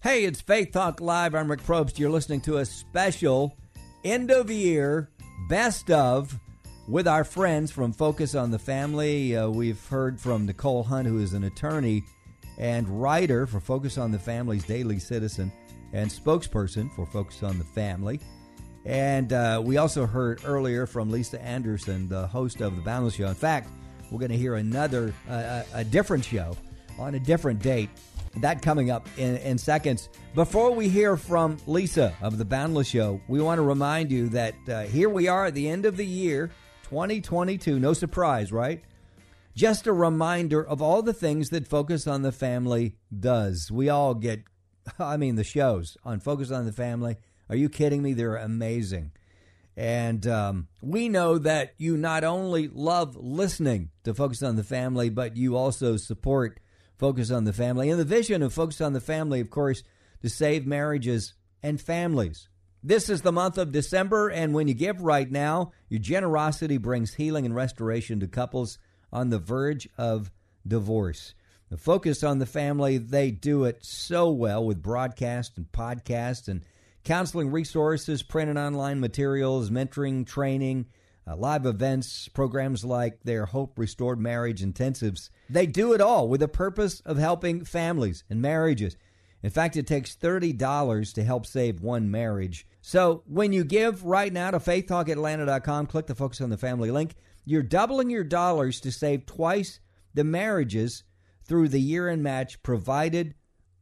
Hey, it's Faith Talk Live. I'm Rick Probst. You're listening to a special end of year best of with our friends from Focus on the Family. Uh, we've heard from Nicole Hunt, who is an attorney and writer for Focus on the Family's Daily Citizen and spokesperson for Focus on the Family. And uh, we also heard earlier from Lisa Anderson, the host of The Boundless Show. In fact, we're going to hear another, uh, a different show on a different date that coming up in, in seconds. Before we hear from Lisa of The Boundless Show, we want to remind you that uh, here we are at the end of the year, 2022. No surprise, right? Just a reminder of all the things that Focus on the Family does. We all get, I mean, the shows on Focus on the Family. Are you kidding me? They're amazing. And um, we know that you not only love listening to Focus on the Family, but you also support Focus on the Family. And the vision of Focus on the Family, of course, to save marriages and families. This is the month of December, and when you give right now, your generosity brings healing and restoration to couples on the verge of divorce. The Focus on the Family, they do it so well with broadcast and podcasts and counseling resources, print and online materials, mentoring, training uh, live events, programs like their Hope Restored Marriage Intensives. They do it all with the purpose of helping families and marriages. In fact, it takes $30 to help save one marriage. So when you give right now to faithtalkatlanta.com, click the Focus on the Family link, you're doubling your dollars to save twice the marriages through the year end match provided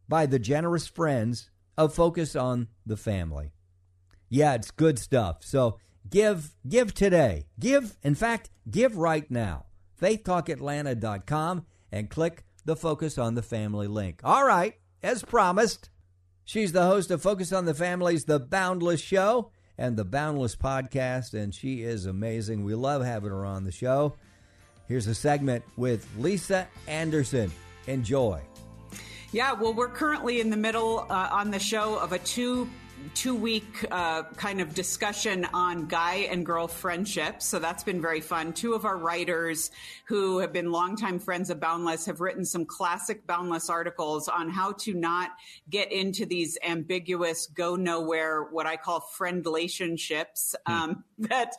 by the generous friends of Focus on the Family. Yeah, it's good stuff. So Give, give today. Give, in fact, give right now. FaithTalkAtlanta.com and click the Focus on the Family link. All right, as promised, she's the host of Focus on the Family's The Boundless Show and the Boundless Podcast, and she is amazing. We love having her on the show. Here's a segment with Lisa Anderson. Enjoy. Yeah, well, we're currently in the middle uh, on the show of a two two week uh, kind of discussion on guy and girl friendships. So that's been very fun. Two of our writers who have been longtime friends of Boundless have written some classic Boundless articles on how to not get into these ambiguous, go nowhere, what I call friend relationships. Hmm. Um, that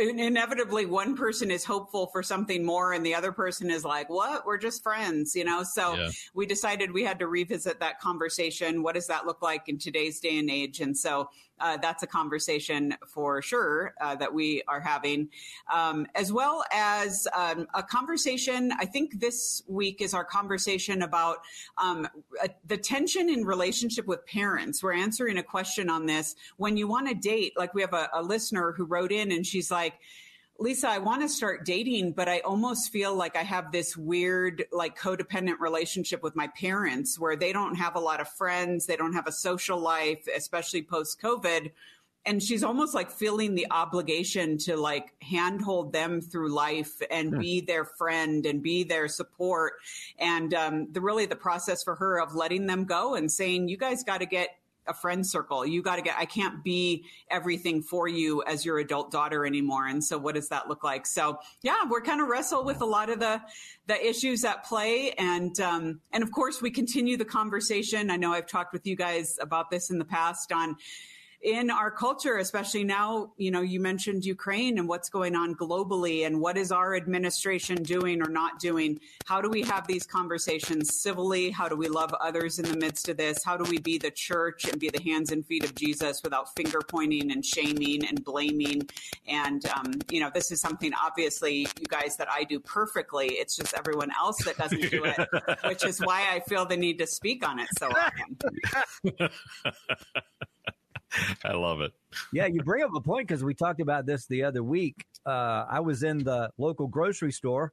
inevitably one person is hopeful for something more and the other person is like, what? We're just friends, you know? So yeah. we decided we had to revisit that conversation. What does that look like in today's day and age? And so uh, that's a conversation for sure uh, that we are having, um, as well as um, a conversation. I think this week is our conversation about um, the tension in relationship with parents. We're answering a question on this. When you want to date, like we have a, a listener who wrote in and she's like, Lisa, I want to start dating, but I almost feel like I have this weird, like codependent relationship with my parents where they don't have a lot of friends. They don't have a social life, especially post COVID. And she's almost like feeling the obligation to like handhold them through life and hmm. be their friend and be their support. And um, the really the process for her of letting them go and saying, you guys got to get a friend circle. You got to get, I can't be everything for you as your adult daughter anymore. And so what does that look like? So yeah, we're kind of wrestle with a lot of the, the issues at play. And, um, and of course we continue the conversation. I know I've talked with you guys about this in the past on, in our culture, especially now, you know, you mentioned Ukraine and what's going on globally and what is our administration doing or not doing? How do we have these conversations civilly? How do we love others in the midst of this? How do we be the church and be the hands and feet of Jesus without finger pointing and shaming and blaming? And, um, you know, this is something obviously you guys that I do perfectly. It's just everyone else that doesn't do it, which is why I feel the need to speak on it so often. I love it. Yeah, you bring up a point because we talked about this the other week. Uh, I was in the local grocery store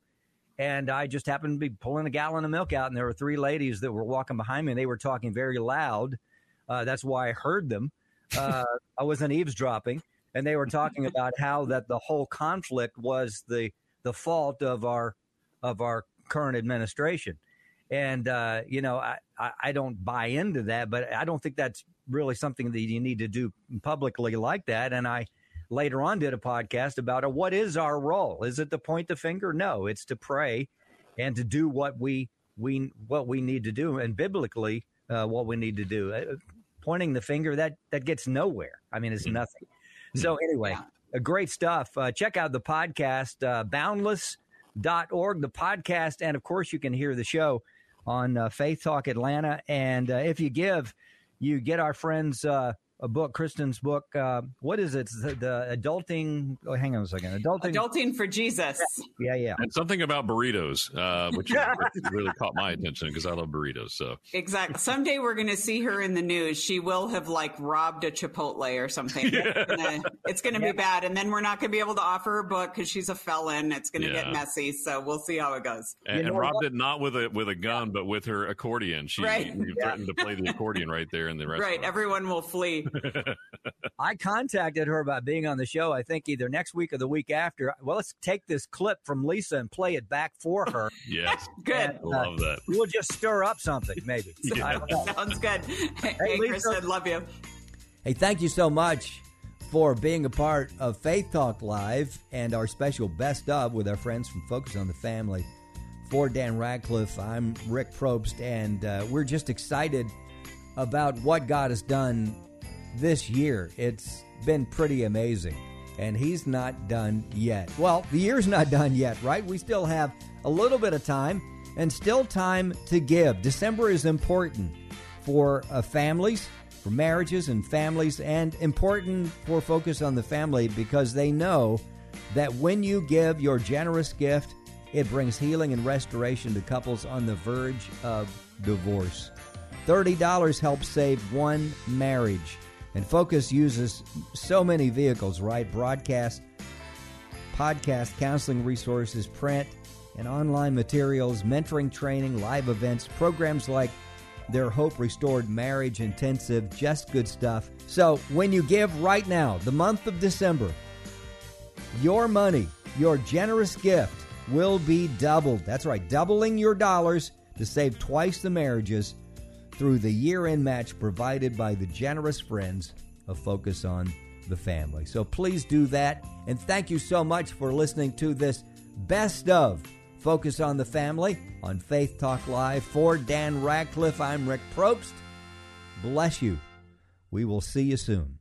and I just happened to be pulling a gallon of milk out, and there were three ladies that were walking behind me, and they were talking very loud. Uh, that's why I heard them. Uh, I wasn't eavesdropping, and they were talking about how that the whole conflict was the the fault of our of our current administration. And uh, you know, I, I, don't buy into that, but I don't think that's really something that you need to do publicly like that. And I later on did a podcast about it. What is our role? Is it to point the finger? No, it's to pray and to do what we we what we need to do, and biblically uh, what we need to do. Uh, pointing the finger that that gets nowhere. I mean, it's mm. nothing. So anyway, uh, great stuff. Uh, check out the podcast, uh, boundless.org, the podcast, and of course you can hear the show on uh, Faith Talk Atlanta. And uh, if you give, you get our friends uh, a book, Kristen's book. Uh, what is it? The, the adulting. Oh, hang on a second. Adulting. Adulting for Jesus. Yeah, yeah. And something about burritos, uh, which really caught my attention because I love burritos. So exactly. Someday we're going to see her in the news. She will have like robbed a Chipotle or something. Yeah. It's going to yeah. be bad, and then we're not going to be able to offer her book because she's a felon. It's going to yeah. get messy. So we'll see how it goes. And, you know and robbed it not with a with a gun, but with her accordion. She right. threatened to play the accordion right there in the restaurant. Right. Everyone will flee. I contacted her about being on the show. I think either next week or the week after. Well, let's take this clip from Lisa and play it back for her. yes, good. And, uh, Love that. We'll just stir up something, maybe. yeah. Sounds good. Hey, hey Kristen, love you. Hey, thank you so much for being a part of Faith Talk Live and our special best of with our friends from Focus on the Family. For Dan Radcliffe, I'm Rick Probst, and uh, we're just excited about what God has done this year. It's been pretty amazing. And he's not done yet. Well, the year's not done yet, right? We still have a little bit of time and still time to give. December is important for uh, families, for marriages and families, and important for Focus on the Family because they know that when you give your generous gift, it brings healing and restoration to couples on the verge of divorce. $30 helps save one marriage. And Focus uses so many vehicles, right? Broadcast, podcast, counseling resources, print, and online materials, mentoring training, live events, programs like their Hope Restored Marriage Intensive, just good stuff. So when you give right now, the month of December, your money, your generous gift will be doubled. That's right, doubling your dollars to save twice the marriages through the year end match provided by the generous friends of Focus on the Family. So please do that. And thank you so much for listening to this best of Focus on the Family on Faith Talk Live. For Dan Ratcliffe, I'm Rick Probst. Bless you. We will see you soon.